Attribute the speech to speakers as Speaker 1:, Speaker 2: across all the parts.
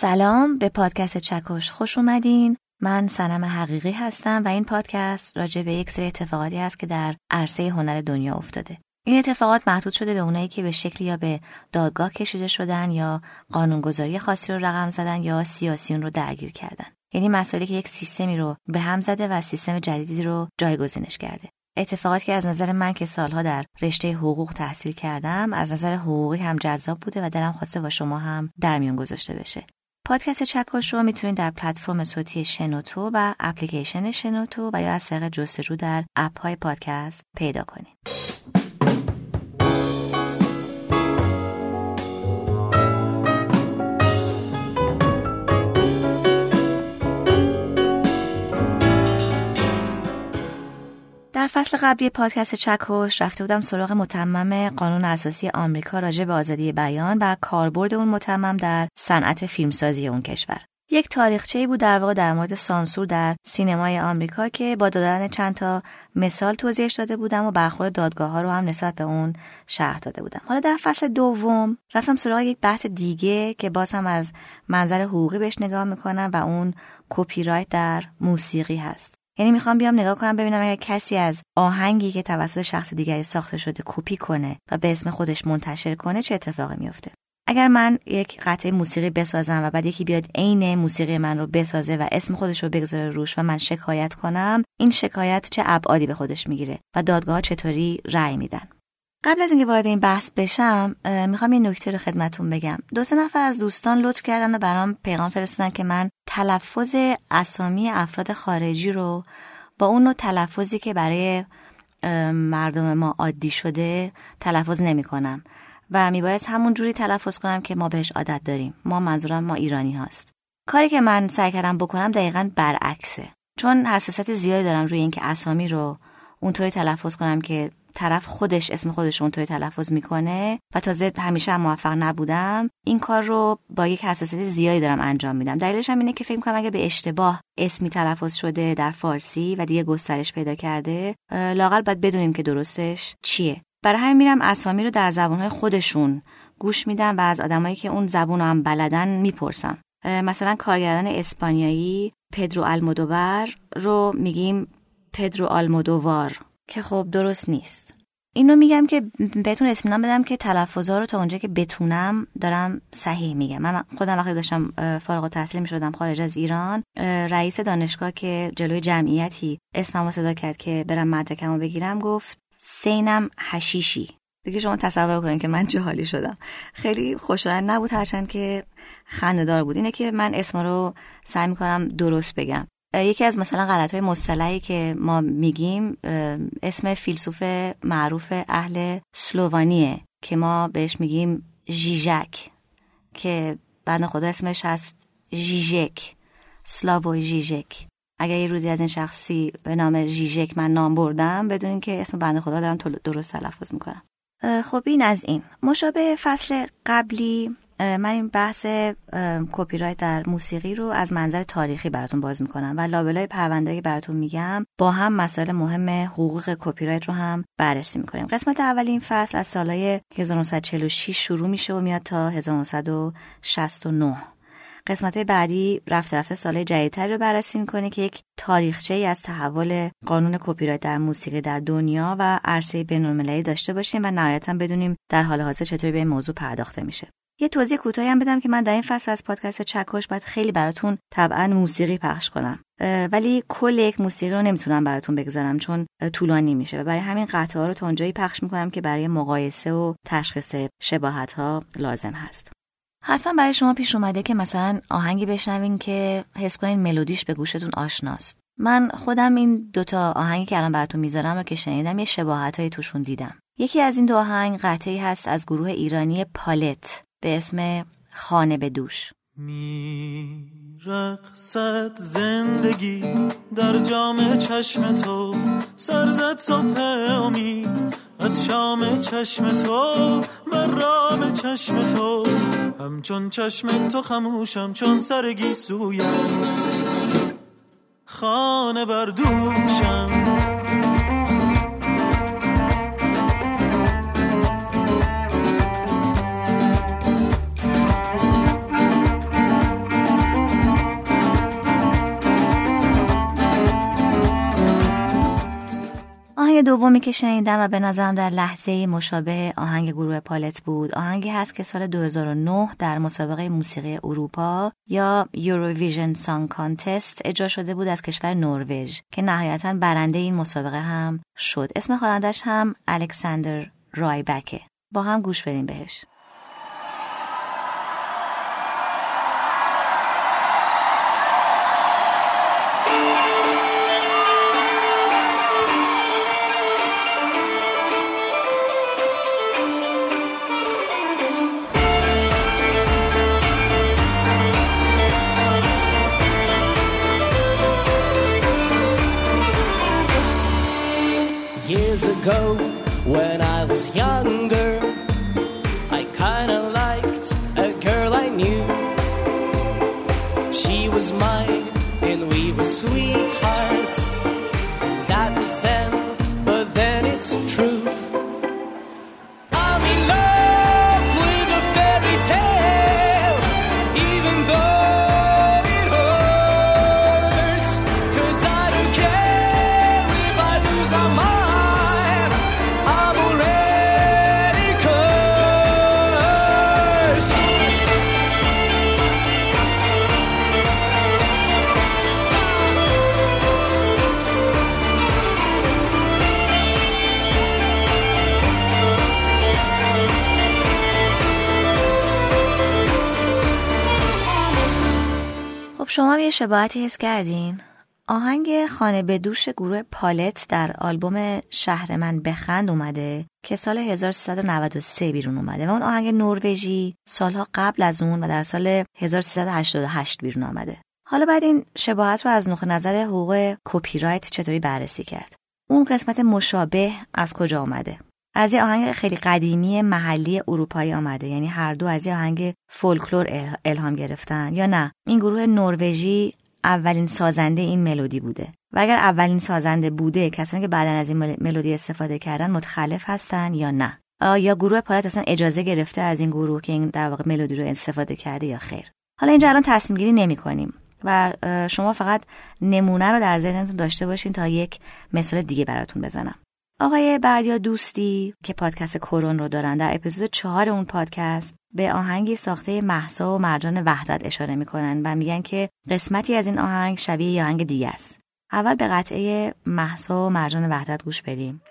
Speaker 1: سلام به پادکست چکش خوش اومدین. من سنم حقیقی هستم و این پادکست راجع به یک سری اتفاقاتی است که در عرصه هنر دنیا افتاده. این اتفاقات محدود شده به اونایی که به شکلی یا به دادگاه کشیده شدن یا قانونگذاری خاصی رو رقم زدن یا سیاسیون رو درگیر کردن. یعنی مسائلی که یک سیستمی رو به هم زده و سیستم جدیدی رو جایگزینش کرده. اتفاقاتی که از نظر من که سالها در رشته حقوق تحصیل کردم از نظر حقوقی هم جذاب بوده و دلم خواسته با شما هم در میون گذاشته بشه. پادکست چکاش رو می‌تونید در پلتفرم صوتی شنوتو و اپلیکیشن شنوتو و یا از طریق جستجو در اپ های پادکست پیدا کنید. در فصل قبلی پادکست چکش رفته بودم سراغ متمم قانون اساسی آمریکا راجع به آزادی بیان و کاربرد اون متمم در صنعت فیلمسازی اون کشور. یک تاریخچه‌ای بود در واقع در مورد سانسور در سینمای آمریکا که با دادن چند تا مثال توضیحش داده بودم و برخورد دادگاه ها رو هم نسبت به اون شرح داده بودم. حالا در فصل دوم رفتم سراغ یک بحث دیگه که باز هم از منظر حقوقی بهش نگاه می‌کنم و اون کپی رایت در موسیقی هست. یعنی می‌خوام بیام نگاه کنم ببینم اگر کسی از آهنگی که توسط شخص دیگری ساخته شده کپی کنه و به اسم خودش منتشر کنه چه اتفاقی میفته؟ اگر من یک قطعه موسیقی بسازم و بعد یکی بیاد عین موسیقی من رو بسازه و اسم خودش رو بگذاره روش و من شکایت کنم این شکایت چه ابعادی به خودش می‌گیره و دادگاه چطوری رأی میدن؟ قبل از اینکه وارد این بحث بشم می‌خوام یه نکته رو خدمتون بگم. دو سه نفر از دوستان لطف کردن و برام پیغام فرستادن که من تلفظ اسامی افراد خارجی رو با اون نوع تلفظی که برای مردم ما عادی شده تلفظ نمی کنم و میبایست همون جوری تلفظ کنم که ما بهش عادت داریم. ما منظورم ما ایرانی هاست. کاری که من سعی کردم بکنم دقیقا برعکسه. چون حساسیت زیادی دارم روی اینکه اسامی رو اونطوری تلفظ کنم که طرف خودش اسم خودش اونطوری تلفظ می‌کنه و تازه همیشه هم موفق نبودم. این کار رو با یک حساسیت زیادی دارم انجام میدم. دلیلش هم اینه که فکر می‌کنم اگه به اشتباه اسمی تلفظ شده در فارسی و دیگه گسترش پیدا کرده لاقل باید بدونیم که درستش چیه. برای همین میرم اسامی رو در زبانهای خودشون گوش میدم و از آدمایی که اون زبون هم بلدن می‌پرسم. مثلا کارگردان اسپانیایی پدرو المودوبر رو میگیم پدرو آلمودووار که خب درست نیست. اینو میگم که بهتون اطمینان بدم که تلفظا رو تا اونجا که بتونم دارم صحیح میگم. من خودم وقتی داشتم فارغ التحصیل می‌شدم خارج از ایران رئیس دانشگاه که جلوی جمعیتی اسممو صدا کرد که برم مدرکمو بگیرم گفت سینم حشیشی. دیگه شما تصور کنید که من جهالی شدم. خیلی خوشایند نبود هرچند که خندهدار بود. اینه که من اسم رو سعی می‌کنم درست بگم. یکی از مثلا غلط های مصطلحی که ما میگیم اسم فیلسوف معروف اهل سلووانیه که ما بهش میگیم ژیژک که بند خدا اسمش هست ژیژک سلاووی ژیژک اگر یه روزی از این شخصی به نام ژیژک من نام بردم بدونین که اسم بند خدا دارم درست تلفظ می‌کنم. خب این از این. مشابه فصل قبلی من این بحث کپی رایت در موسیقی رو از منظر تاریخی براتون باز می‌کنم و لابلای پرونده که براتون میگم با هم مسائل مهم حقوق کپی رایت رو هم بررسی می‌کنیم. قسمت اول این فصل از سالهای 1946 شروع میشه و میاد تا 1969 قسمت بعدی رفته رفته سال جدیدتری رو بررسی می‌کنه که یک تاریخچه ای از تحول قانون کپی در موسیقی در دنیا و عرصه بین‌المللی داشته باشیم و نهایتا بدونیم در حال حاضر چطوری به این موضوع پرداخته میشه. یه توضیح کوتاهی هم بدم که من در این فصل از پادکست چکش باید خیلی براتون طبعا موسیقی پخش کنم. ولی کل یک موسیقی رو نمی‌تونم براتون بگذارم چون طولانی میشه و برای همین قطعه ها رو تا اونجایی پخش می‌کنم که برای مقایسه و تشخیص شباهت ها لازم هست. حتما برای شما پیش اومده که مثلا آهنگی بشنوین که حس کنین ملودیش به گوشتون آشناست. من خودم این دوتا آهنگی که الان براتون می‌ذارم رو که شنیدم یه شباهت توشون دیدم. یکی از این دو آهنگ قطعی هست از گروه ایرانی پالت. به اسم خانه به دوش.
Speaker 2: رقصد زندگی در جام چشم تو سرزد صبح امید از شام چشم تو بر رام چشم تو. همچون چشم تو خموشم چون سرگی سویت. خانه بر
Speaker 1: آهنگ دومی که شنیدم و به نظرم در لحظه مشابه آهنگ گروه پالت بود. آهنگی هست که سال 2009 در مسابقه موسیقی اروپا یا یوروویژن سانگ کانتست اجرا شده بود از کشور نروژ که نهایتا برنده این مسابقه هم شد. اسم خوانندش هم الکساندر رایبکه با هم گوش بدیم بهش. شباهتی حس کردین؟ آهنگ خانه به دوش گروه پالت در آلبوم شهر من بخند اومده که سال 1393 بیرون اومده و اون آهنگ نروژی سالها قبل از اون و در سال 1388 بیرون آمده. حالا بعد این شباهت رو از نقطه نظر حقوق کپی رایت چطوری بررسی کرد؟ اون قسمت مشابه از کجا آمده؟ از یه آهنگ خیلی قدیمی محلی اروپایی آمده. یعنی هر دو از یه آهنگ فولکلور ال- الهام گرفتن. یا نه؟ این گروه نروژی اولین سازنده این ملودی بوده. و اگر اولین سازنده بوده کسانی که بعدا از این مل- ملودی استفاده کردن متخلف هستن یا نه؟ آیا گروه پالت اصلا اجازه گرفته از این گروه که این در واقع ملودی رو استفاده کرده یا خیر؟ حالا اینجا الان تصمیم گیری نمی کنیم. و شما فقط نمونه رو در ذهنتون داشته باشین تا یک مثال دیگه براتون بزنم. آقای بردیا دوستی که پادکست کرون رو دارن در اپیزود چهار اون پادکست به آهنگی ساخته محسا و مرجان وحدت اشاره می‌کنن و میگن که قسمتی از این آهنگ شبیه یه آهنگ دیگه است. اول به قطعه محسا و مرجان وحدت گوش بدیم.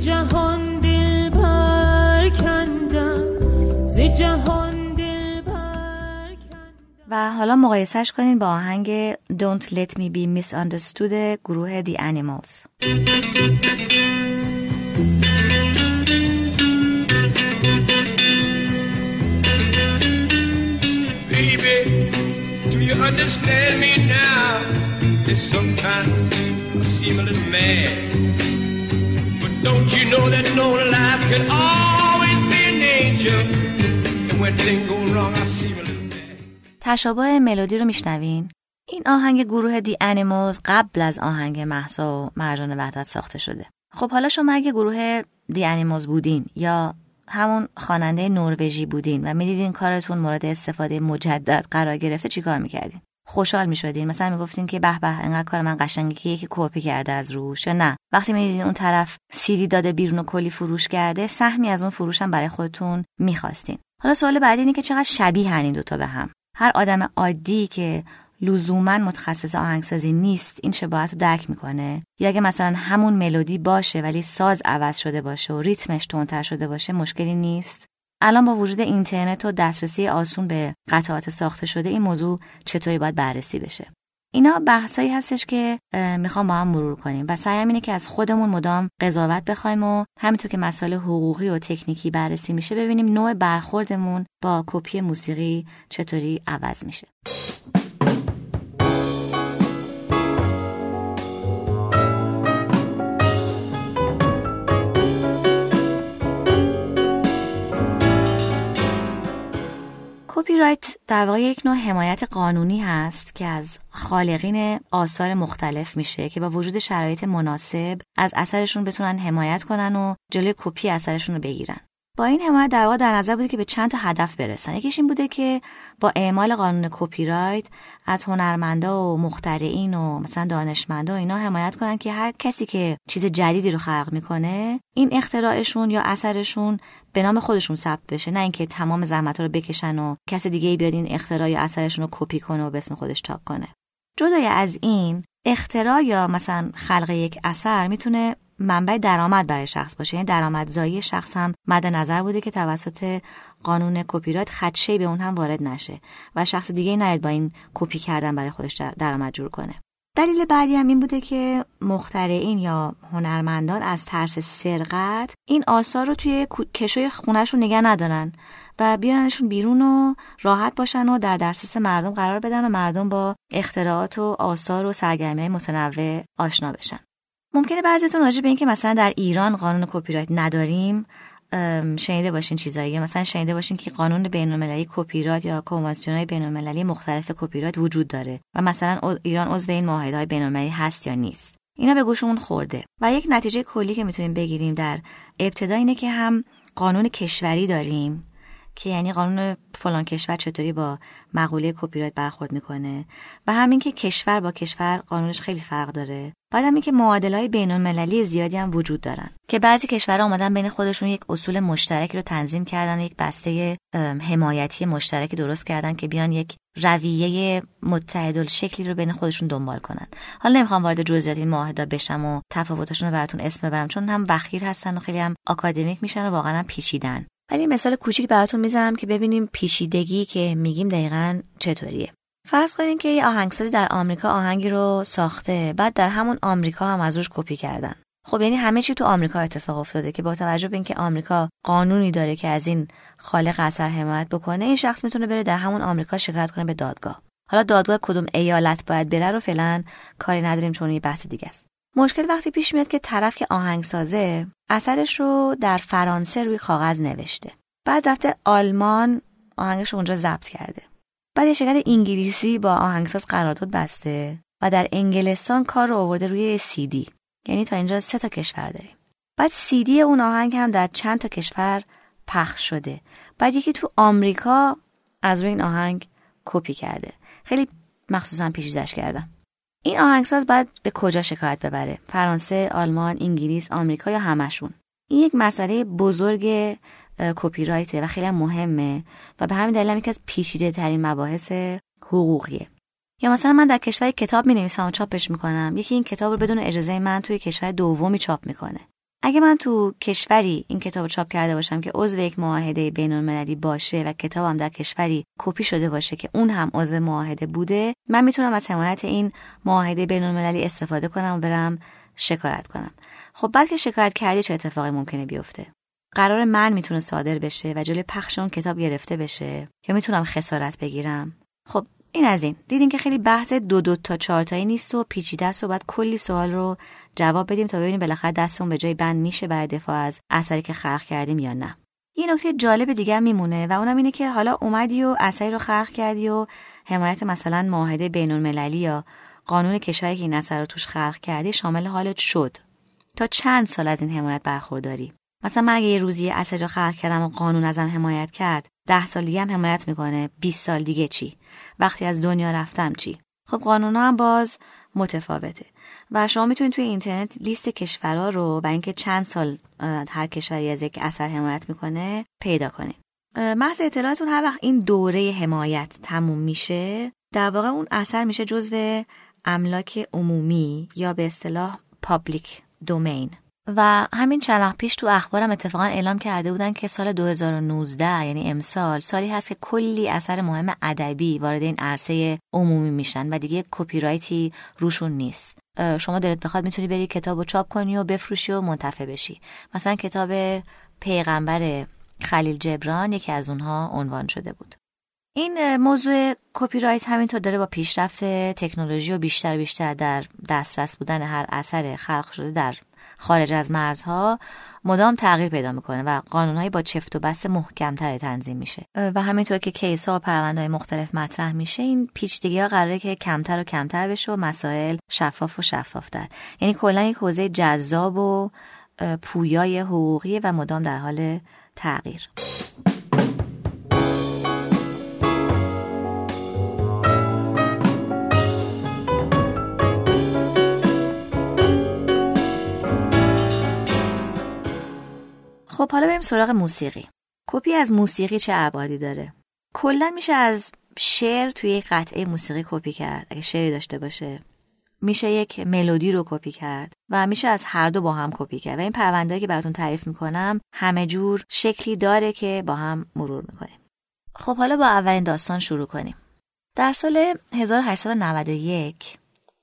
Speaker 3: جهان دل پرکندم زی جهان دل پرکندم
Speaker 1: و حالا مقایسش کنین با آهنگ Don't Let Me Be Misunderstood گروه The Animals.
Speaker 4: Baby, do you understand me now? Yes, sometimes I seem a little mad. Don't you know that no life can always be an angel? And when things go wrong, I seem a little mad.
Speaker 1: تشابه ملودی رو میشنوین؟ این آهنگ گروه دی انیمالز قبل از آهنگ محسا و مرجان وحدت ساخته شده. خب حالا شما اگه گروه دی انیمالز بودین یا همون خواننده نروژی بودین و می‌دیدین کارتون مورد استفاده مجدد قرار گرفته چیکار می‌کردین؟ خوشحال می‌شدین. مثلا می‌گفتین که به به انقدر کار من قشنگه که یکی کپی کرده از روش. نه. وقتی می‌دیدین اون طرف سیدی داده بیرون و کلی فروش کرده سهمی از اون فروش هم برای خودتون می‌خواستین. حالا سوال بعدی اینه که چقدر شبیه این دوتا به هم؟ هر آدم عادی که لزوما متخصص آهنگسازی نیست این شباهت رو درک می‌کنه؟ یا اگه مثلا همون ملودی باشه ولی ساز عوض شده باشه و ریتمش تندتر شده باشه مشکلی نیست؟ الان با وجود اینترنت و دسترسی آسون به قطعات ساخته شده این موضوع چطوری باید بررسی بشه؟ اینا بحثایی هستش که می‌خوام با هم مرور کنیم و سعیم اینه که از خودمون مدام قضاوت بخوایم و همینطور که مسائل حقوقی و تکنیکی بررسی میشه ببینیم نوع برخوردمون با کپی موسیقی چطوری عوض میشه. کپی رایت در واقع یک نوع حمایت قانونی هست که از خالقین آثار مختلف میشه که با وجود شرایط مناسب از اثرشون بتونن حمایت کنن و جلوی کپی اثرشون رو بگیرن. با این حمایت در واقع در نظر بوده که به چند تا هدف برسن. یکیش این بوده که با اعمال قانون کپی رایت از هنرمندا و مخترعین و مثلا دانشمندا و اینا حمایت کنن که هر کسی که چیز جدیدی رو خلق می‌کنه این اختراعشون یا اثرشون به نام خودشون ثبت بشه. نه اینکه تمام زحمت رو بکشن و کس دیگه ای بیاد این اختراع یا اثرشون رو کپی کنه و به اسم خودش چاپ کنه. جدای از این اختراع یا مثلا خلق یک اثر می‌تونه منبع درآمد برای شخص باشه. یعنی درآمدزایی شخص هم مد نظر بوده که توسط قانون کپی رایت خدشه به اون هم وارد نشه و شخص دیگه نیاد با این کپی کردن برای خودش درآمد جور کنه. دلیل بعدی هم این بوده که مخترعین یا هنرمندان از ترس سرقت این آثار رو توی کشوی خونهشون نگه ندارن و بیارنشون بیرون و راحت باشن و در دسترس مردم قرار بدن و مردم با اختراعات و آثار و سرگرمی متنوع آشنا بشن. ممکنه بعضیتون راجع به اینکه مثلا در ایران قانون کپی رایت نداریم شنیده باشین چیزایی مثلا شنیده باشین که قانون بین‌المللی کپی رایت یا کنوانسیون‌های بین‌المللی مختلف کپی رایت وجود داره و مثلا ایران عضو این معاهده‌های بین‌المللی هست یا نیست. اینا به گوشمون خورده. و یک نتیجه کلی که می‌تونیم بگیریم در ابتدا اینه که هم قانون کشوری داریم که یعنی قانون فلان کشور چطوری با مقوله کپی رایت برخورد می‌کنه و همین که کشور با کشور قانونش خیلی فرق داره. بعد هم که معادله های بین المللی زیادی هم وجود دارن. که بعضی کشورها اومدن بین خودشون یک اصول مشترکی رو تنظیم کردن و یک بسته حمایتی مشترکی درست کردن که بیان یک رویه متحد شکلی رو بین خودشون دنبال کنن. حالا نمی‌خوام وارد جزئیات این معاهده بشم و تفاوتاشون رو براتون اسم ببرم چون هم بخیر هستن و خیلی هم آکادمیک میشن و واقعا هم پیچیدن. ولی مثال کوچیک براتون می‌زنم که ببینیم پیشیدگی که میگیم دقیقا چطوریه. فرض کنین که یه آهنگسازی در آمریکا آهنگی رو ساخته بعد در همون آمریکا هم از روش کپی کردن. خب یعنی همه چی تو آمریکا اتفاق افتاده که با توجه به اینکه آمریکا قانونی داره که از این خالق اثر حمایت بکنه این شخص می‌تونه بره در همون آمریکا شکایت کنه به دادگاه. حالا دادگاه کدوم ایالت باید بره رو فعلا کاری نداریم چون یه بحث دیگه است. مشکل وقتی پیش میاد که طرف که آهنگسازه اثرش رو در فرانسه روی کاغذ نوشته. بعد رفته آلمان آهنگش رو اونجا ضبط کرده. بعد شرکت انگلیسی با آهنگساز قرارداد بسته و در انگلستان کار رو آورده روی سی دی یعنی تا اینجا سه تا کشور داریم. بعد سی دی اون آهنگ هم در چند تا کشور پخش شده. بعد یکی تو آمریکا از روی این آهنگ کپی کرده. خیلی مخصوصا پیشیدش کردم. این آهنگساز باید به کجا شکایت ببره؟ فرانسه آلمان انگلیس آمریکا یا همشون؟ این یک مسئله بزرگ کپی رایته و خیلی مهمه و به همین دلیل هم یکی از پیچیده ترین مباحث حقوقیه. یا مثلا من در کشور کتاب می نویسم و چاپش می‌کنم یکی این کتاب رو بدون اجازه من توی کشور دومی چاپ می‌کنه. اگه من تو کشوری این کتاب چاپ کرده باشم که عضو یک معاهده بین المللی باشه و کتابم در کشوری کپی شده باشه که اون هم عضو معاهده بوده من می‌تونم از حمایت این معاهده بین المللی استفاده کنم و برم شکایت کنم. خب بعد که شکایت کردی چه اتفاقی ممکنه بیفته؟ قرار من می‌تونه صادر بشه و جلوی پخش اون کتاب گرفته بشه یا می‌تونم خسارت بگیرم؟ خب این از این. دیدین که خیلی بحث دو دو تا چهار تایی نیست و پیچیده است و باید کلی سوال رو جواب بدیم تا ببینیم بالاخره دستمون به جای بند میشه برای دفاع از اثری که خلق کردیم یا نه. یه نکته جالب دیگه میمونه و اونم اینه که حالا اومدی و اثری رو خلق کردی و حمایت مثلا معاهده بین المللی یا قانون کشوری که این اثر رو توش خلق کردی شامل حالت شد. تا چند سال از این حمایت برخورداری؟ مثلا من اگه یه روزی رو خلق کردم و قانون ازم حمایت کرد ده سال دیگه هم حمایت می‌کنه. 20 سال دیگه چی؟ وقتی از دنیا رفتم چی؟ خب قانون هم باز متفاوته. و شما می‌تونید توی اینترنت لیست کشورها رو و اینکه چند سال هر کشوری از یک اثر حمایت می‌کنه پیدا کنید. محض اطلاعتون هر وقت این دوره حمایت تموم میشه در واقع اون اثر میشه جزو املاک عمومی یا به اصطلاح public domain و همین چند وقت پیش تو اخبارم اتفاقا اعلام کرده بودن که سال 2019 یعنی امسال سالی هست که کلی اثر مهم ادبی وارد این عرصه عمومی میشن و دیگه کپی رایتی روشون نیست. شما دلت بخواد می‌تونی بری کتاب و چاپ کنی و بفروشی و منتفع بشی. مثلا کتاب پیغمبر خلیل جبران یکی از اونها عنوان شده بود. این موضوع کپی رایت همینطور داره با پیشرفت تکنولوژی و بیشتر بیشتر در دسترس بودن هر اثر خلق شده در خارج از مرزها مدام تغییر پیدا می‌کنه و قانونهایی با چفت و بست محکمتر تنظیم میشه. و همینطور که کیس ها و پروندهای مختلف مطرح میشه این پیچیدگی ها قراره که کمتر و کمتر بشه و مسائل شفاف و شفافتر. یعنی کلا یک حوزه جذاب و پویای حقوقی و مدام در حال تغییر. خب حالا بریم سراغ موسیقی. کپی از موسیقی چه ابعادی داره؟ کلا میشه از شعر توی یک قطعه موسیقی کپی کرد اگه شعری داشته باشه. میشه یک ملودی رو کپی کرد و میشه از هر دو با هم کپی کرد. و این پرونده که براتون تعریف می‌کنم همه جور شکلی داره که با هم مرور می‌کنیم. خب حالا با اولین داستان شروع کنیم. در سال 1891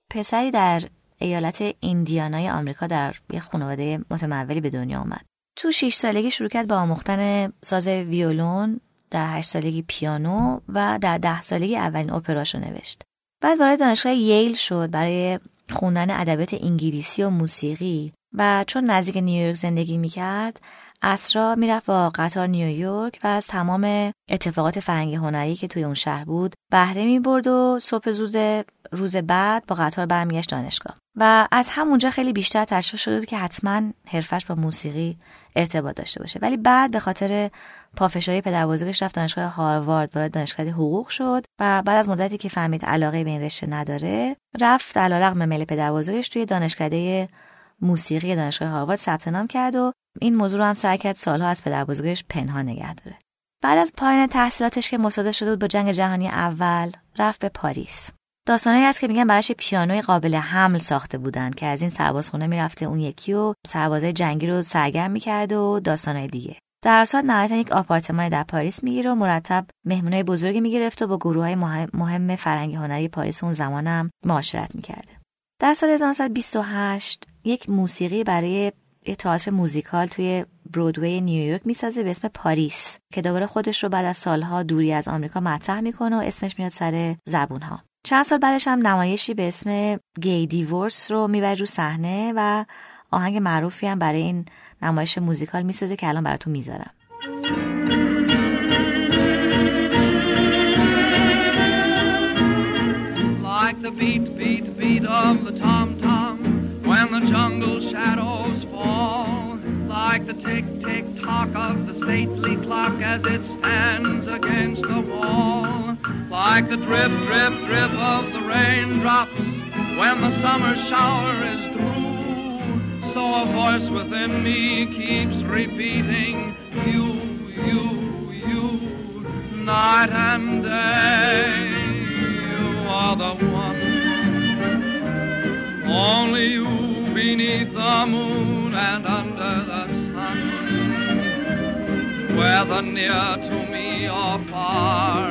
Speaker 1: پسری در ایالت ایندیانای آمریکا در یک خانواده متمولی به دنیا اومد. تو 6 سالگی شروع کرد با آموختن ساز ویولون در 8 سالگی پیانو و در 10 سالگی اولین اپراش رو نوشت. بعد وارد دانشگاه ییل شد برای خوندن ادبیات انگلیسی و موسیقی و چون نزدیک نیویورک زندگی می‌کرد اسرا می‌رفت با قطار نیویورک و از تمام اتفاقات فرهنگی هنری که توی اون شهر بود بهره می برد و صبح زود روز بعد با قطار برمیگشت دانشگاه. و از همونجا خیلی بیشتر تشویق شده بود که حتما حرفش با موسیقی ارتباط داشته باشه. ولی بعد به خاطر پافشاری پدربزرگش رفت دانشگاه هاروارد وارد دانشگاه حقوق شد و بعد از مدتی که فهمید علاقه به این رشته نداره رفت علیرغم میل پدربزرگش توی دانشکده موسیقی دانشگاه هاروارد ثبت نام کرد و این موضوع رو هم سعی کرد سالها از پدربزرگش پنهان نگه داره. بعد از پایان تحصیلاتش که مصادف شده بود با جنگ جهانی اول رفت به پاریس. داستانهایی هست که میگن براش پیانوی قابل حمل ساخته بودن که از این سربازخونه می‌رفته اون یکی و سربازای جنگی رو سرگرم می‌کرد و داستانهای دیگه. در سال نهایتا یک آپارتمان در پاریس می‌گیره و مرتب مهمونای بزرگی می‌گرفت و با گروه های مهم فرنگی هنری پاریس اون زمانم معاشرت می‌کرده. در سال 1928 یک موسیقی برای یه تئاتر موزیکال توی برودوی نیویورک می‌سازه به اسم پاریس که دوباره خودش رو بعد از سالها دوری از آمریکا مطرح می‌کنه و اسمش میاد سر زبون ها چند سال بعدش هم نمایشی به اسم Gay Divorce رو می‌بره رو صحنه و آهنگ معروفی هم برای این نمایش موزیکال می‌سازه که الان براتون می‌ذارم. Like the beat, beat, beat of the tom-tom Like the tick-tick-tock of the stately clock As it stands against the wall like the drip, drip, drip of the raindrops when the summer shower is through. So a voice within me keeps repeating, You, you, you, night and day. You are the one, only you beneath the moon and under the sun. Whether near to me or far.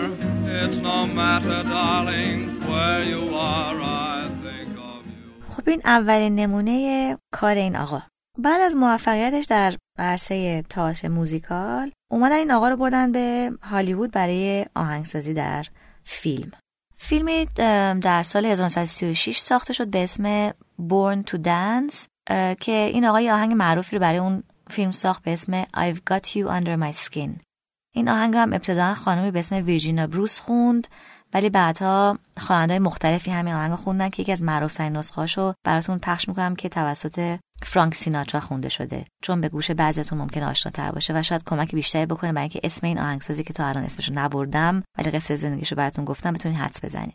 Speaker 1: It's no matter, darling, where you are, I think of you. خب این اولین نمونه کار این آقا بعد از موفقیتش در عرصه تئاتر موزیکال اومدن این آقا رو بردن به هالیوود برای آهنگسازی در فیلم فیلمی در سال 1936 ساخته شد به اسم Born to Dance که این آقا یه آهنگ معروفی رو برای اون فیلم ساخت به اسم I've Got You Under My Skin. این آهنگ هم ابتدا خانمی به اسم ویرجینا بروس خوند ولی بعدها خواننده‌های مختلفی همین آهنگ خوندن که یکی از معروفترین نسخه‌هاشو براتون پخش می‌کنم که توسط فرانک سیناترا خونده شده. چون به گوش بعضیتون ممکن آشناتر باشه و شاید کمک بیشتری بکنه برای اینکه اسم این آهنگسازی که تا الان اسمشو نبردم ولی قصه زندگیشو براتون گفتم بتونید حدس بزنید.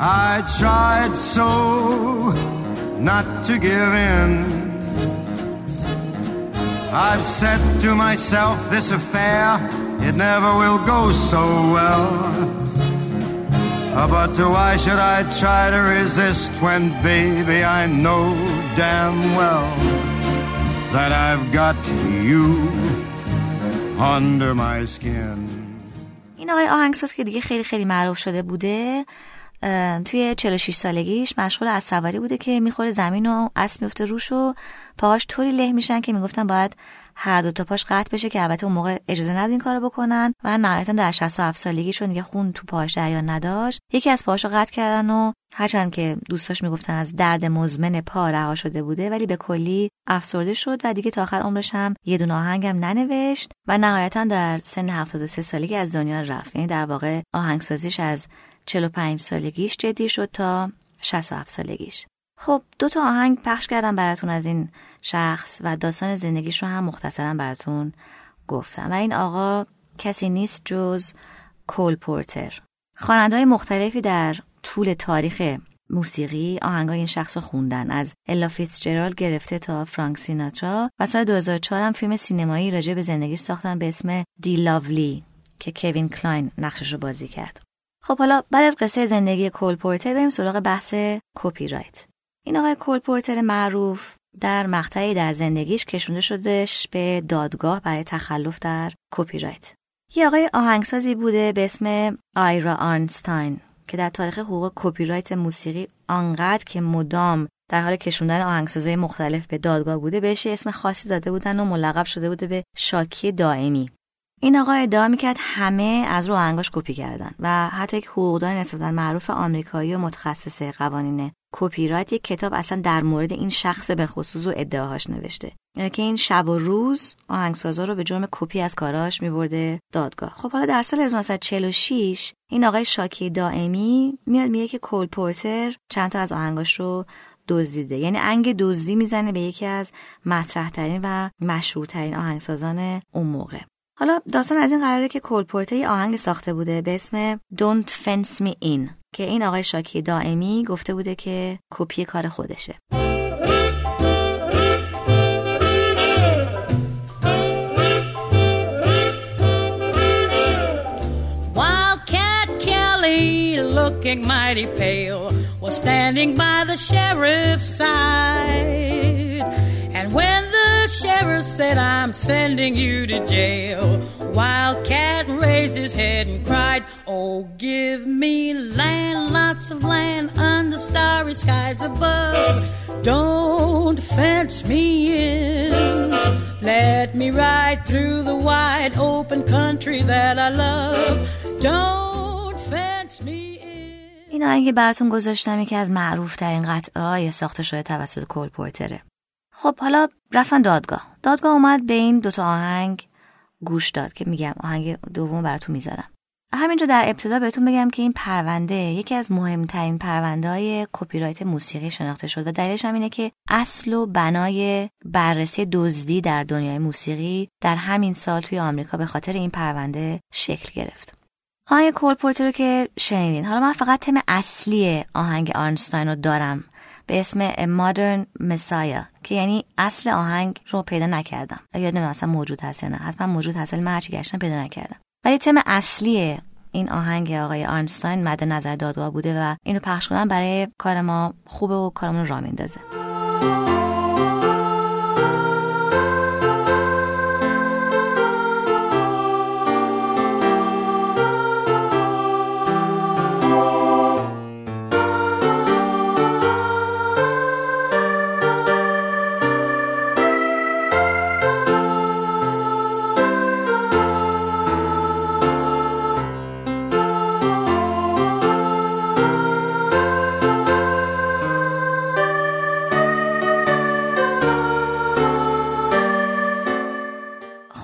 Speaker 5: I tried so not to give in. I've said to myself, this affair, it never will go so well. Uh, But why should I try to resist when, baby, I know damn well that I've got you under my skin?
Speaker 1: این آقای آهنگساز که دیگه خیلی خیلی معروف شده بوده اه، توی 46 سالگیش مشغول از سواری بوده که می‌خوره زمین و اسب میفته روش و پاهاش طوری له میشن که می‌گفتن باید هر دو تا پاش قطع بشه که البته اون موقع اجازه نداد این کارو بکنن و نهایتا در 67 سالگی چون دیگه خون تو پاهاش جریان نداشت یکی از پاهاشو قطع کردن و هرچند که دوستاش می‌گفتن از درد مزمن پا رها شده بوده ولی به کلی افسرده شد و دیگه تا آخر عمرش هم یه دونه آهنگم ننوشت و نهایتا در سن 73 سالگی از دنیا رفت. یعنی در واقع آهنگسازیش از 45 سالگیش جدی شد تا 67 سالگیش. خب دو تا آهنگ پخش کردم براتون از این شخص و داستان زندگیش رو هم مختصرا براتون گفتم. و این آقا کسی نیست جز کول پورتر. خواننده های مختلفی در طول تاریخ موسیقی آهنگای این شخص رو خوندن. از الا فیتزجرالد گرفته تا فرانک سیناترا. و سال 2004 هم فیلم سینمایی راجع به زندگیش ساختن به اسم دی لاولی که کوین کلاین نقشش رو بازی کرد. خب حالا بعد از قصه زندگی کول پورتر بریم سراغ بحث کپی رایت. این آقای کول پورتر معروف در مقطعی در زندگیش کشونده شدش به دادگاه برای تخلف در کپی رایت. یه آقای آهنگسازی بوده به اسم آیرا آرنستاین که در تاریخ حقوق کپی رایت موسیقی آنقدر که مدام در حال کشوندن آهنگسازهای مختلف به دادگاه بوده بهش اسم خاصی داده بودن و ملقب شده بوده به شاکی دائمی. این آقا ادعا می‌کرد همه از رو آهنگاش کپی کردن و حتی یک حقوقدان نسبتا معروف آمریکایی و متخصص قوانین کپی رایت یک کتاب اصلا در مورد این شخص به خصوص و ادعاهاش نوشته. که این شب و روز آهنگسازا رو به جرم کپی از کاراش میبرده دادگاه. خب حالا در سال 1946 این آقای شاکی دائمی میاد میگه که کول پورتر چند تا از آهنگاش رو دزدیده. یعنی انگ دزدی می‌زنه به یکی از مطرح ترین و مشهورترین آهنگسازان اون موقع. حالا داستان از این قراره که کول پورتر یه آهنگ ساخته بوده به اسم Don't Fence Me In که این آقای شاکی دائمی گفته بوده که کپی کار خودشه
Speaker 6: looking mighty pale, was standing by the sheriff's side. And when sheriff said, I'm sending you to jail, Wildcat raised his head and cried, Oh, give me land, lots of land under starry skies above. Don't fence me in. Let me ride through the wide open country that I love. Don't fence me in.
Speaker 1: این آهنگی براتون گذاشتم یکی از معروف ترین قطعه های ساخته شده توسط کول پورتره خب حالا رفتن دادگاه. دادگاه اومد به این دوتا آهنگ گوش داد که میگم آهنگ دوم براتون می‌ذارم. همینجا در ابتدا بهتون بگم که این پرونده یکی از مهمترین پرونده های کپی رایت موسیقی شناخته شد و دلیلش هم اینه که اصل و بنای بررسی دزدی در دنیای موسیقی در همین سال توی آمریکا به خاطر این پرونده شکل گرفت. آهنگ کول پورتر رو که شنیدین. حالا من فقط تم اصلی آهنگ آرنستاین رو دارم به اسم A Modern Messiah که یعنی اصل آهنگ رو پیدا نکردم. یاد نمی‌دونم اصلا موجود هست یا نه. حتما موجود هست ولی من هرچی گشتم پیدا نکردم. ولی تم اصلی این آهنگ آقای آرنستاین مد نظر دادگاه بوده و اینو پخش کنم برای کار ما خوبه و کارمون رو راه میندازه.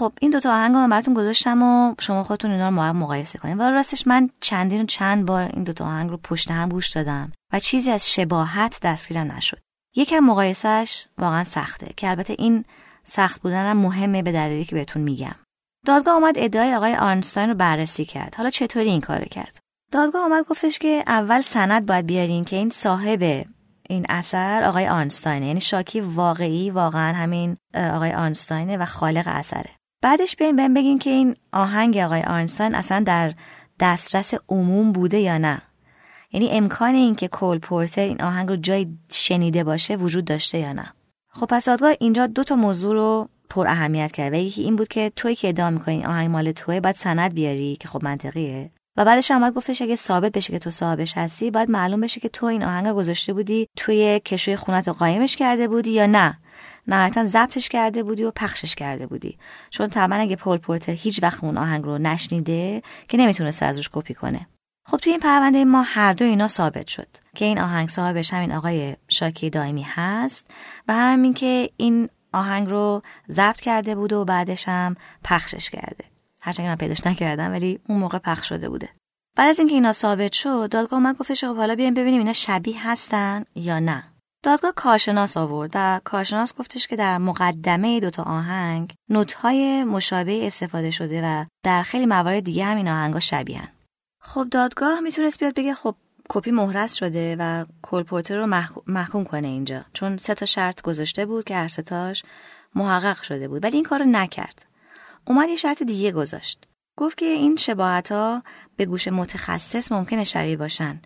Speaker 1: خب این دوتا آهنگ من براتون گذاشتم و شما خودتون اینا رو مقایسه کنید و راستش من چندین چند بار این دوتا آهنگ رو پشت هم گوش دادم و چیزی از شباهت دستگیرم نشد. یکم مقایسهش واقعا سخته که البته این سخت بودنم مهمه به دلیلی که بهتون میگم. دادگاه اومد ادعای آقای آرنستاین رو بررسی کرد. حالا چطوری این کارو کرد؟ دادگاه اومد گفتش که اول سند باید بیارین که این صاحب این اثر آقای آرنستاینه. یعنی شاکی واقعی واقعا همین آقای آرنستاینه و خالق اثره. بعدش بیاین بهم بگین که این آهنگ آقای آرنستاین اصلا در دسترس عموم بوده یا نه. یعنی امکان این که کول پورتر این آهنگ رو جای شنیده باشه وجود داشته یا نه. خب پس دادگاه اینجا دو تا موضوع رو پر اهمیت کرد یکی این بود که توی که ادعا می‌کنی این آهنگ مال توه باید سند بیاری که خب منطقیه. و بعدش هم گفتش اگه ثابت بشه که تو صاحبش هستی باید معلوم بشه که تو این آهنگ رو گذاشته بودی توی کشوی خونت رو قایمش کرده بودی یا نه. نهایتا ضبطش کرده بودی و پخشش کرده بودی. چون طبعا اگه پول پورتر هیچ وقت اون آهنگ رو نشنیده که نمی‌تونست ازش کپی کنه. خب توی این پرونده ما هر دو اینا ثابت شد. که این آهنگ صاحبش همین آقای شاکی دائمی هست و همین که این آهنگ رو ضبط کرده بود و بعدش هم پخشش کرده. هرچند من پیداش نکردم ولی اون موقع پخش شده بوده. بعد از اینکه اینا ثابت شد دادگاه اومد گفتش خب حالا بیایم ببینیم اینا شبیه هستن یا نه. دادگاه کارشناس آورد و کارشناس گفتش که در مقدمه دوتا آهنگ نوتهای مشابه استفاده شده و در خیلی موارد دیگه هم این آهنگا شبیهن خب دادگاه می‌تونست بیاد بگه خب کپی مهرس شده و کلپورتر رو محکوم کنه اینجا چون سه تا شرط گذاشته بود که هر ستاش محقق شده بود ولی این کارو نکرد. اومد یه شرط دیگه گذاشت. گفت که این شباهت به گوش متخصص ممکنه شبیه باشن.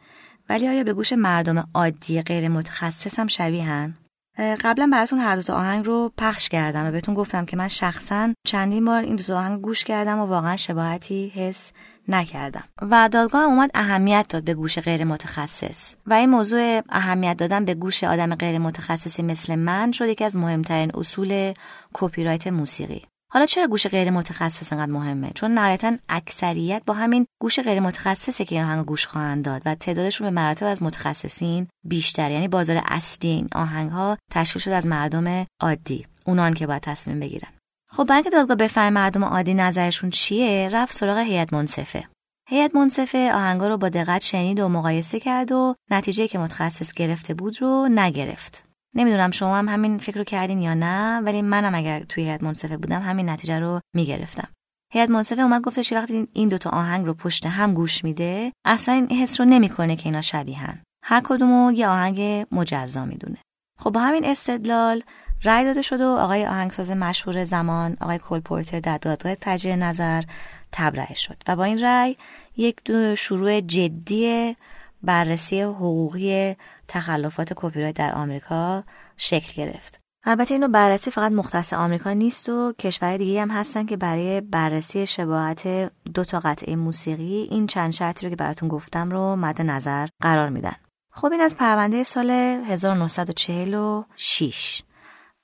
Speaker 1: ولی آیا به گوش مردم عادی غیر متخصص هم شبیهن قبلا براتون هر دو آهنگ رو پخش کردم و بهتون گفتم که من شخصا چندین بار این دو آهنگ گوش کردم و واقعا شباهتی حس نکردم. و دادگاه اومد اهمیت داد به گوش غیر متخصص. و این موضوع اهمیت دادن به گوش آدم غیر متخصصی مثل من شد یکی از مهمترین اصول کپی رایت موسیقی. حالا چرا گوش غیر متخصص انقدر مهمه؟ چون نهایتا اکثریت با همین گوش غیر متخصصی که این آهنگ گوش خواهند داد و تعدادشون به مراتب از متخصصین بیشتر یعنی بازار اصلی این آهنگ ها تشکیل شده از مردم عادی. اونان که باید تصمیم بگیرن. خب برای دادگاه بفهم مردم عادی نظرشون چیه رفت سراغ هیئت منصفه. هیئت منصفه آهنگا رو با دقت شنید و مقایسه کرد و نتیجه که متخصص گرفته بود رو نگرفت. نمی‌دونم شما هم همین فکر رو کردین یا نه ولی منم اگر توی هیئت منصفه بودم همین نتیجه رو می‌گرفتم. هیئت منصفه اومد گفتش وقتی این دوتا آهنگ رو پشت هم گوش میده اصلا این حس رو نمی‌کنه که اینا شبیهن هر کدومو یه آهنگ مجزا می‌دونه. خب با همین استدلال رأی داده شده و آقای آهنگساز مشهور زمان آقای کلپورتر در دادگاه تجه نظر تبرئه شد. و با این رأی یک دو شروع جدی بررسی حقوقی تخلفات کپی در آمریکا شکل گرفت. البته اینو بررسی فقط مختص آمریکا نیست و کشور دیگه هم هستن که برای بررسی شباهت دو تا قطعه موسیقی این چند شرطی رو که براتون گفتم رو مد نظر قرار میدن. خب این از پرونده سال 1946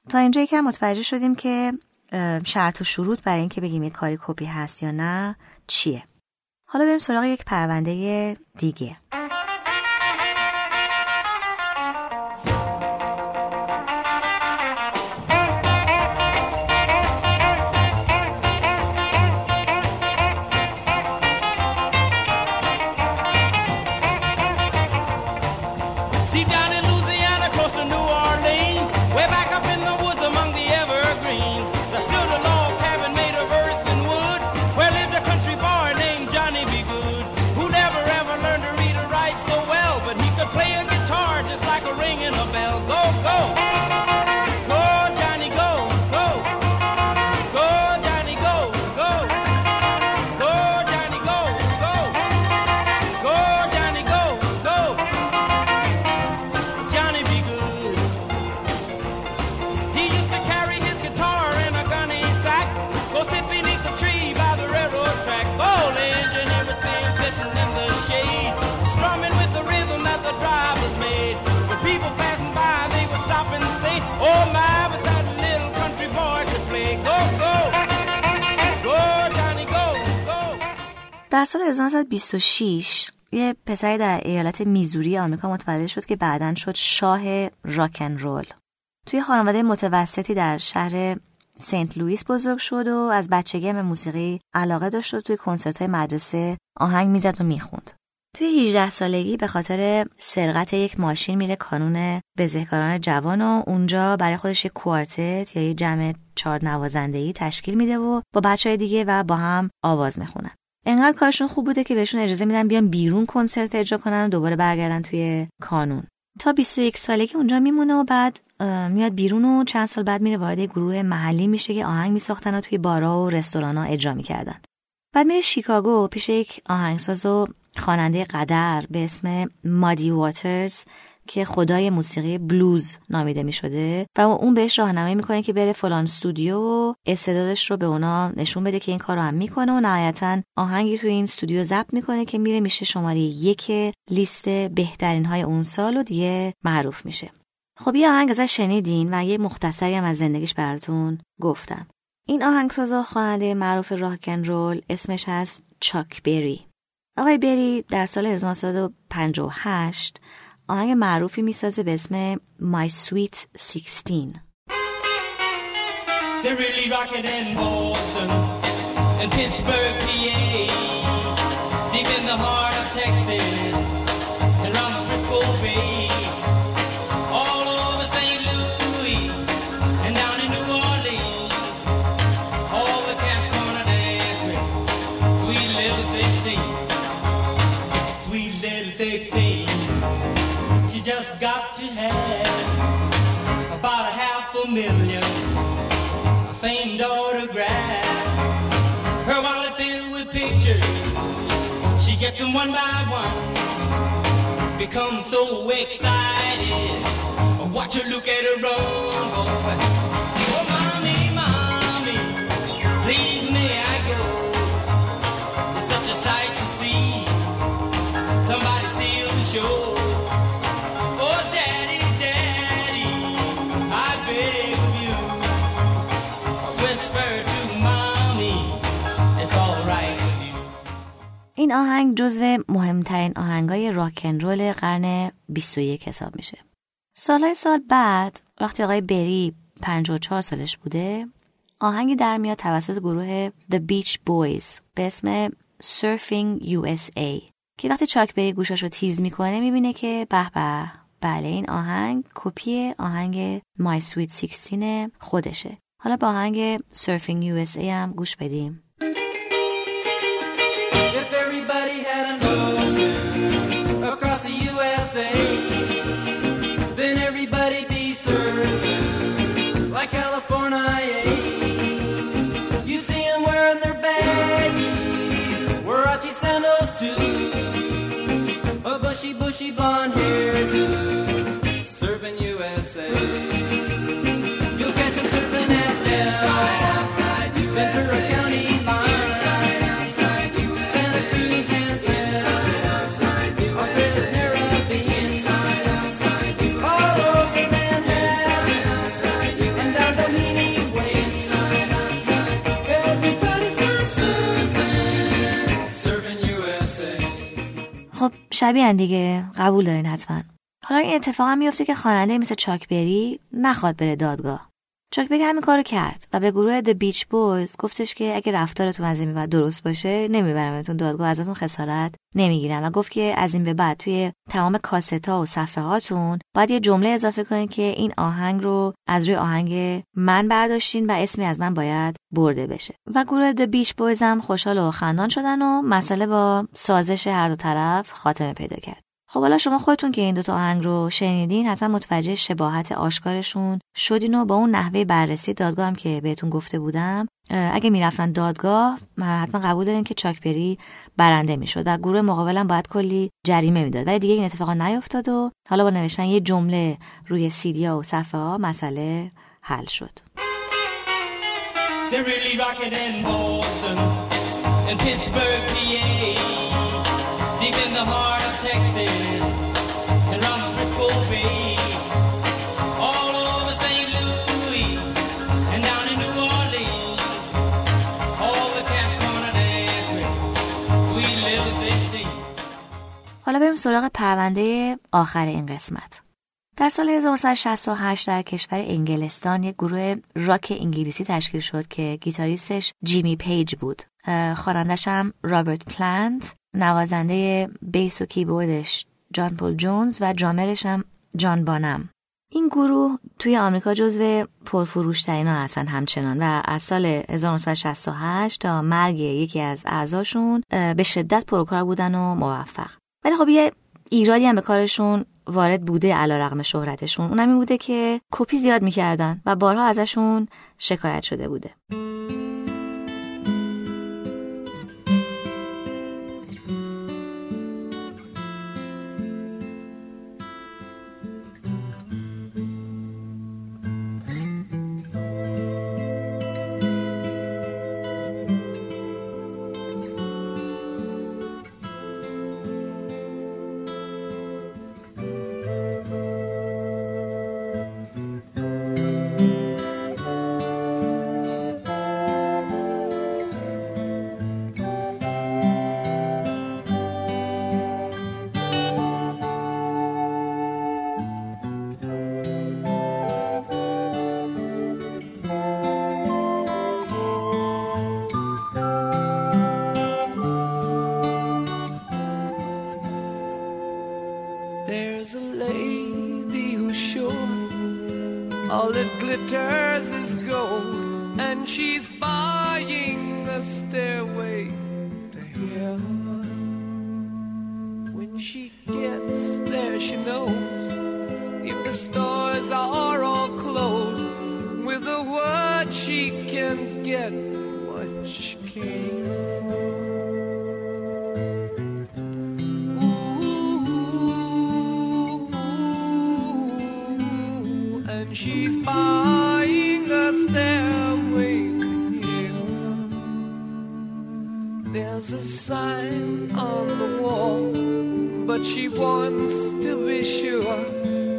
Speaker 1: تا اینجا یکم متوجه شدیم که شرط و شروط برای اینکه بگیم یک کاری کپی هست یا نه چیه حالا بریم سراغ یک پرونده دیگه در سال 1926 یه پسری در ایالت میزوری آمریکا متولد شد که بعدا شد شاه راکن رول. توی خانواده متوسطی در شهر سنت لوئیس بزرگ شد و از بچگی به موسیقی علاقه داشت و توی کنسرت های مدرسه آهنگ می‌زد و می‌خوند. توی 18 سالگی به خاطر سرقت یک ماشین میره کانون بزهکاران جوان و اونجا برای خودش یک کوارتت یا یک جمع چهار نوازندگی تشکیل میده و با بچه های دیگه و با هم آواز می‌خونن. انقدر کارشون خوب بوده که بهشون اجازه میدن بیان بیرون کنسرت اجرا کنن و دوباره برگردن توی کانون. تا 21 سالگی اونجا میمونه و بعد میاد بیرون و چند سال بعد میره وارد گروه محلی میشه که آهنگ میساختن و توی بارا و رستوران ها اجرا می‌کردن. بعد میره شیکاگو پیش یک آهنگساز و خواننده قدر به اسم مادی واترز که خدای موسیقی بلوز نامیده می شده و اون بهش راهنمایی می‌کنه که بره فلان استودیو و استعدادش رو به اونا نشون بده که این کار رو هم می‌کنه و نهایتا آهنگی تو این استودیو ضبط می‌کنه که میره میشه شماره یک لیست بهترین های اون سال و دیگه معروف میشه. خب یه آهنگ ازش شنیدین و یه مختصری هم از زندگیش براتون گفتم. این آهنگساز و خواننده معروف راکن رول اسمش هست چاک بری. آقای بری در سال 1958 آهنگ معروفی میسازه به اسم My Sweet 16
Speaker 7: They're really rocking in Boston and Pittsburgh, PA, deep in the heart Them one by one. become so excited. Watch her look at her run, boy.
Speaker 1: این آهنگ جزو مهمترین آهنگای راکن رول قرن 21 حساب میشه. سالهای سال بعد وقتی آقای بری 54 سالش بوده آهنگی در میاد توسط گروه The Beach Boys به اسم Surfing USA که وقتی چاک بری گوشاش رو تیز می‌کنه می‌بینه که به به بله این آهنگ کپی آهنگ My Sweet 16 خودشه حالا با آهنگ Surfing USA هم گوش بدیم
Speaker 7: everybody had an ocean across the USA, then everybody'd be surfing like California. You'd see them wearing their baggies, Warachi sandals too, a bushy, bushy blonde hairdo, surfing USA. You'll catch them surfing at Del,
Speaker 1: شبیه دیگه. قبول دارین حتما. حالا این اتفاق هم میفته که خواننده مثل چاک بری نخواد بره دادگاه. چاک بری همین کارو کرد و به گروه The Beach Boys گفتش که اگه رفتارتون از این بعد درست باشه نمیبرمتون دادگاه ازتون خسارت نمی‌گیرم و گفت که از این به بعد توی تمام کاستا و صفحه هاتون باید یه جمله اضافه کنید که این آهنگ رو از روی آهنگ من برداشتین و اسمی از من باید برده بشه. و گروه The Beach Boys هم خوشحال و خندان شدن و مسئله با سازش هر دو طرف خاتمه پیدا کرد. خب حالا شما خودتون که این دوتا آهنگ رو شنیدین حتما متوجه شباهت آشکارشون شدین و با اون نحوه بررسی دادگاه هم که بهتون گفته بودم. اگه می‌رفتن دادگاه حتما قبول دارین که چاکبری برنده می‌شد و گروه مقابلم باید کلی جریمه می‌داد. ولی دیگه این اتفاقا نیفتاد و حالا با نوشتن یه جمله روی سیدیا و صفحه ها مسئله حل شد.
Speaker 7: They're really rocking in Boston and Pittsburgh, PA,
Speaker 1: حالا بریم سراغ پرونده آخر این قسمت در سال 1968 در کشور انگلستان یک گروه راک انگلیسی تشکیل شد که گیتاریستش جیمی پیج بود. خوانندش هم رابرت پلانت، نوازنده بیس و کیبوردش جان پول جونز و درامرش هم جان بانم. این گروه توی آمریکا جزو پرفروشترین ها هستن همچنان و از سال 1968 تا مرگ یکی از اعضاشون به شدت پرکار بودن و موفق ولی خب یه ایرادی هم به کارشون وارد بوده علا رقم شهرتشون. اونم این بوده که کپی زیاد می‌کردن و بارها ازشون شکایت شده بوده.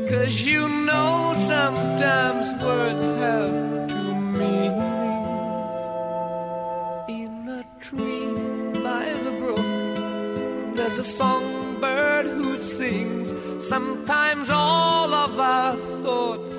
Speaker 8: Cause you know sometimes words have two meanings. In a tree by the brook, there's a songbird who sings. Sometimes all of our thoughts.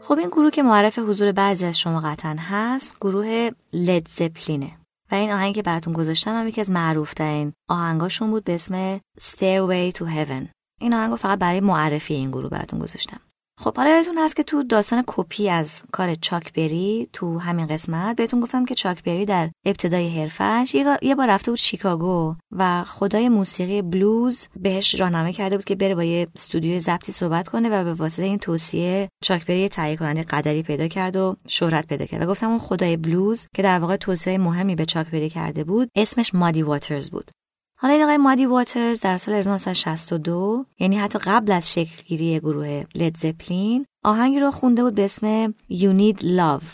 Speaker 1: خب این گروه که معرف حضور بعضی از شما قطعا هست گروه لید زپلینه و این آهنگ که براتون گذاشتم هم یکی از معروف ترین آهنگاشون بود به اسم Stairway to Heaven این آهنگو فقط برای معرفی این گروه براتون گذاشتم. خب حالا یادتون هست که تو داستان کپی از کار چاک بری تو همین قسمت بهتون گفتم که چاک بری در ابتدای حرفش یه بار رفته بود شیکاگو و خدای موسیقی بلوز بهش راهنمایی کرده بود که بره با یه استودیوی ضبطی صحبت کنه و به واسطه این توصیه چاک بری یه تهیه کننده قدری پیدا کرد و شهرت پیدا کرد. و گفتم اون خدای بلوز که در واقع توصیه مهمی به چاک بری کرده بود اسمش مادی واترز بود. حالا این آقای مادی واترز در سال 1962 یعنی حتی قبل از شکلگیری گروه لید زپلین آهنگی رو خونده بود به اسم You Need Love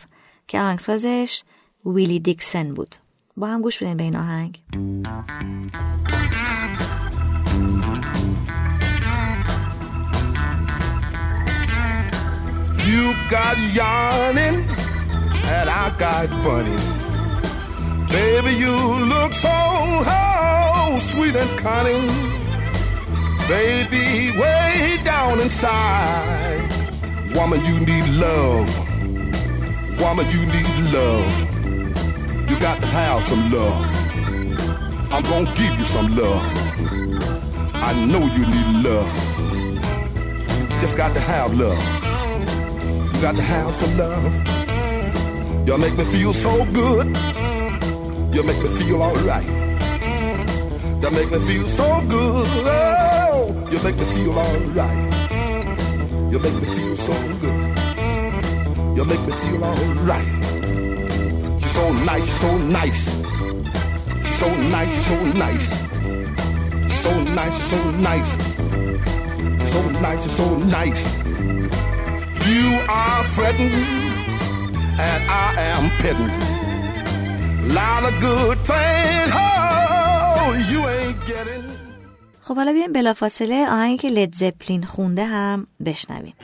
Speaker 1: که آهنگسازش ویلی دیکسن بود. با هم گوش بدین به این آهنگ.
Speaker 4: You got yarning, and I got bunny. Baby, you look so sweet and cunning. Baby, way down inside. Woman, you need love. Woman, you need love. You got to have some love. I'm gonna give you some love. I know you need love. Just got to have love. You got to have some love. You make me feel so good. You make me feel alright. You make me feel so good. Oh, you make me feel alright. You make me feel so good. You make me feel alright. She's so nice, she's so nice. She's so nice, she's so nice. She's so nice, she's so nice. So nice, so nice. You are fretting, and I am petting. Lot of good things, oh.
Speaker 1: خب حالا بیایم بلافاصله آهنگی که لید زپلین خونده هم بشنویم.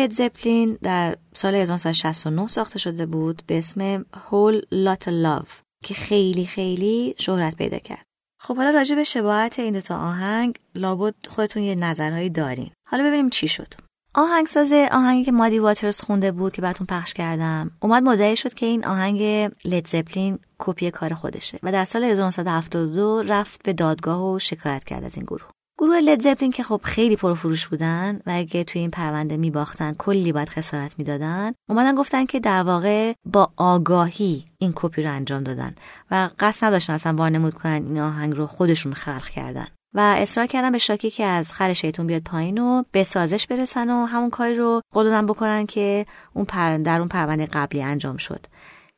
Speaker 1: لید زپلین در سال 1969 ساخته شده بود به اسم هول لات لاف که خیلی خیلی شهرت پیدا کرد. خب حالا راجع به شباهت این دوتا آهنگ لابد خودتون یه نظرهایی دارین. حالا ببینیم چی شد. آهنگساز آهنگی که مادی واترز خونده بود که براتون پخش کردم اومد مدعی شد که این آهنگ لید زپلین کپی کار خودشه و در سال 1972 رفت به دادگاه و شکایت کرد از این گروه گروه لید زپلین که خب خیلی پرفروش بودن و اگه توی این پرونده میباختن کلی باید خسارت می‌دادن اومدن گفتن که در واقع با آگاهی این کپی رو انجام دادن و قصد نداشتن اصلا وانمود کنن این آهنگ رو خودشون خلق کردن. و اصرار کردن به شاکی که از خر شیطون بیاد پایین و به سازش برسن و همون کاری رو قول دادن بکنن که اون پر در اون پرونده قبلی انجام شد.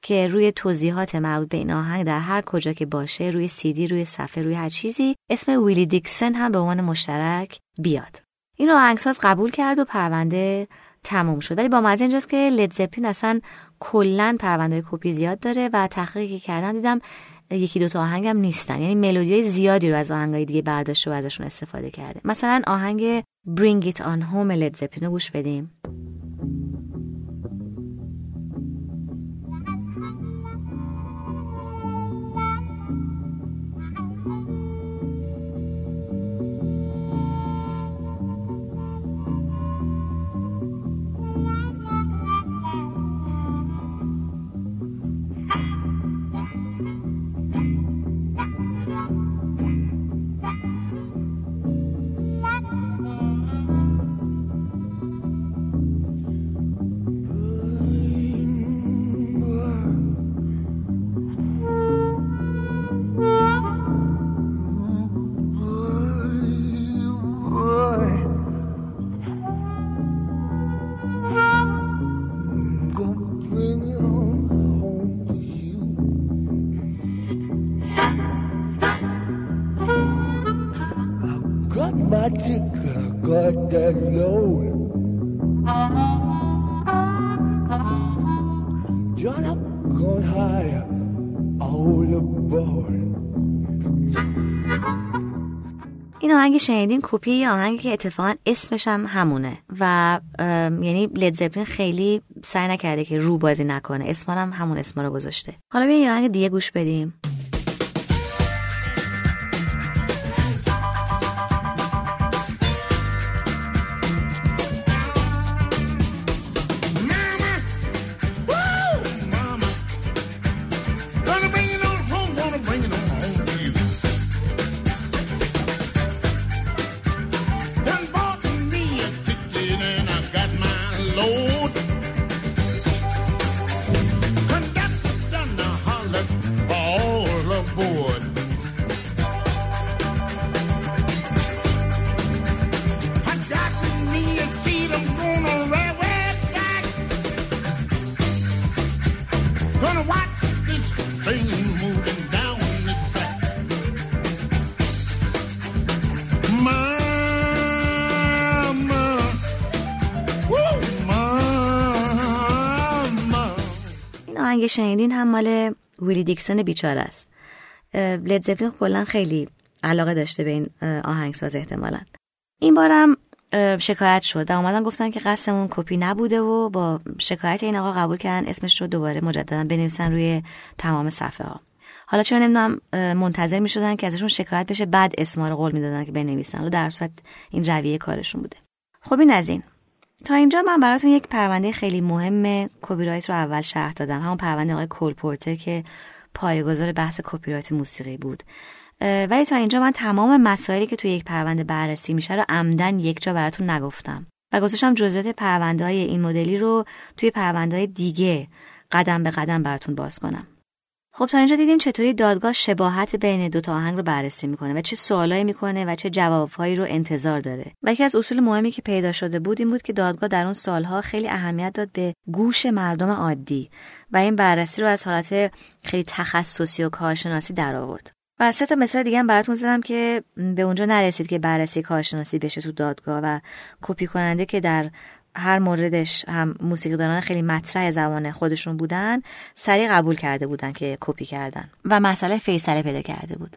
Speaker 1: که روی توضیحات مربوط به این آهنگ در هر کجا که باشه روی سیدی روی صفحه روی هر چیزی اسم ویلی دیکسن هم به عنوان مشترک بیاد. این آهنگساز قبول کرد و پرونده تموم شد. ولی با مزه اینجاست که لید زپلین اصلا کلا پرونده کپی زیاد داره و تحقیقی کردم دیدم یکی دو تا آهنگم نیستن. یعنی ملودی زیادی رو از آهنگای دیگه برداشته و ازشون استفاده کرده. مثلا آهنگ Bring It On Home لید زپلین رو گوش بدیم.
Speaker 9: Got that load. John up, gone all aboard.
Speaker 1: این آهنگ شنیدین یه آهنگی که اتفاقا اسمش هم همونه و یعنی لید زپلین خیلی سعی نکرده که رو بازی نکنه هم همون اسم رو گذاشته حالا بیا یه آهنگ دیگه گوش بدیم آهنگ شنیدین هم مال ویلی دیکسن بیچاره است. لید زپلین کلا خیلی علاقه داشته به این آهنگساز احتمالا. این بارم شکایت شد و اومدن گفتن که قصدمون کپی نبوده و با شکایت این آقا قبول کردن اسمش رو دوباره مجددا بنویسن روی تمام صفحه ها. حالا چون نمی‌دونم منتظر می‌شدن که ازشون شکایت بشه بعد اسما رو قول می‌دادن که بنویسن. حالا در صورت این رویه کارشون بوده. خب این از این. تا اینجا من براتون یک پرونده خیلی مهم کپی رایت رو اول شرح دادم. همون پرونده آقای کول پورتر که پایه‌گذار بحث کپی رایت موسیقی بود. ولی تا اینجا من تمام مسائلی که توی یک پرونده بررسی میشه رو عمداً یک جا براتون نگفتم. و گذاشتم جزئیات پرونده های این مدلی رو توی پرونده های دیگه قدم به قدم براتون باز کنم. خب تا اینجا دیدیم چطوری دادگاه شباهت بین دو تا آهنگ رو بررسی می‌کنه و چه سوالایی می‌کنه و چه جوابهایی رو انتظار داره. و یکی از اصول مهمی که پیدا شده بود این بود که دادگاه در اون سالها خیلی اهمیت داد به گوش مردم عادی و این بررسی رو از حالت خیلی تخصصی و کارشناسی در آورد و سه تا مثال دیگه هم براتون زدم که به اونجا نرسید که بررسی کارشناسی بشه تو دادگاه و کپی کننده که در هر موردش هم موسیقیدانان خیلی مطرح زمان خودشون بودن سریع قبول کرده بودن که کپی کردن. و مسئله فیصله پیدا کرده بود.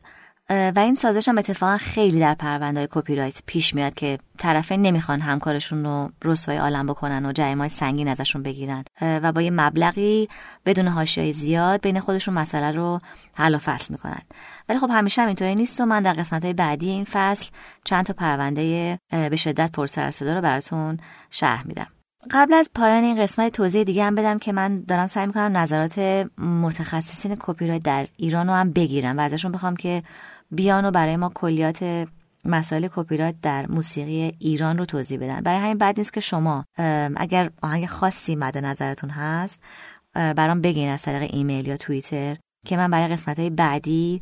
Speaker 1: و این سازش هم اتفاقا خیلی در پرونده های کپی رایت پیش میاد که طرفین نمی‌خوان همکارشون رو رسوای عالم بکنن و جریمه سنگین ازشون بگیرن. و با یه مبلغی بدون حاشیه زیاد بین خودشون مسئله رو حل و فصل می‌کنن. ولی خب همیشه هم اینطوری نیست و من در قسمت های بعدی این فصل چند تا پرونده به شدت پر سر و صدا رو براتون شرح میدم. قبل از پایان این قسمت توضیح دیگه هم بدم که من دارم سعی می‌کنم نظرات متخصصین کپی در ایران رو هم بگیرم و ازشون بخوام که بیان و برای ما کلیات مسائل کپی رایت در موسیقی ایران رو توضیح بدن. برای همین بد نیست که شما اگر آهنگ خاصی مد نظرتون هست برام بگین از طریق ایمیل یا توییتر که من برای قسمت های بعدی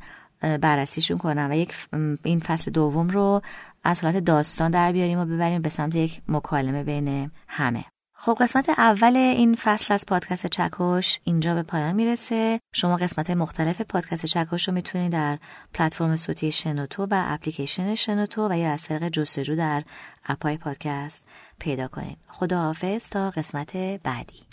Speaker 1: بررسیشون کنم و یک این فصل دوم رو از حالت داستان در بیاریم و ببریم به سمت یک مکالمه بین همه. خب قسمت اول این فصل از پادکست چکش اینجا به پایان می‌رسه. شما قسمت های مختلف پادکست چکش رو می‌تونید در پلتفرم صوتی شنوتو و اپلیکیشن شنوتو و یا از طریق جستجو در اپای پادکست پیدا کنید. خدا حافظ تا قسمت بعدی.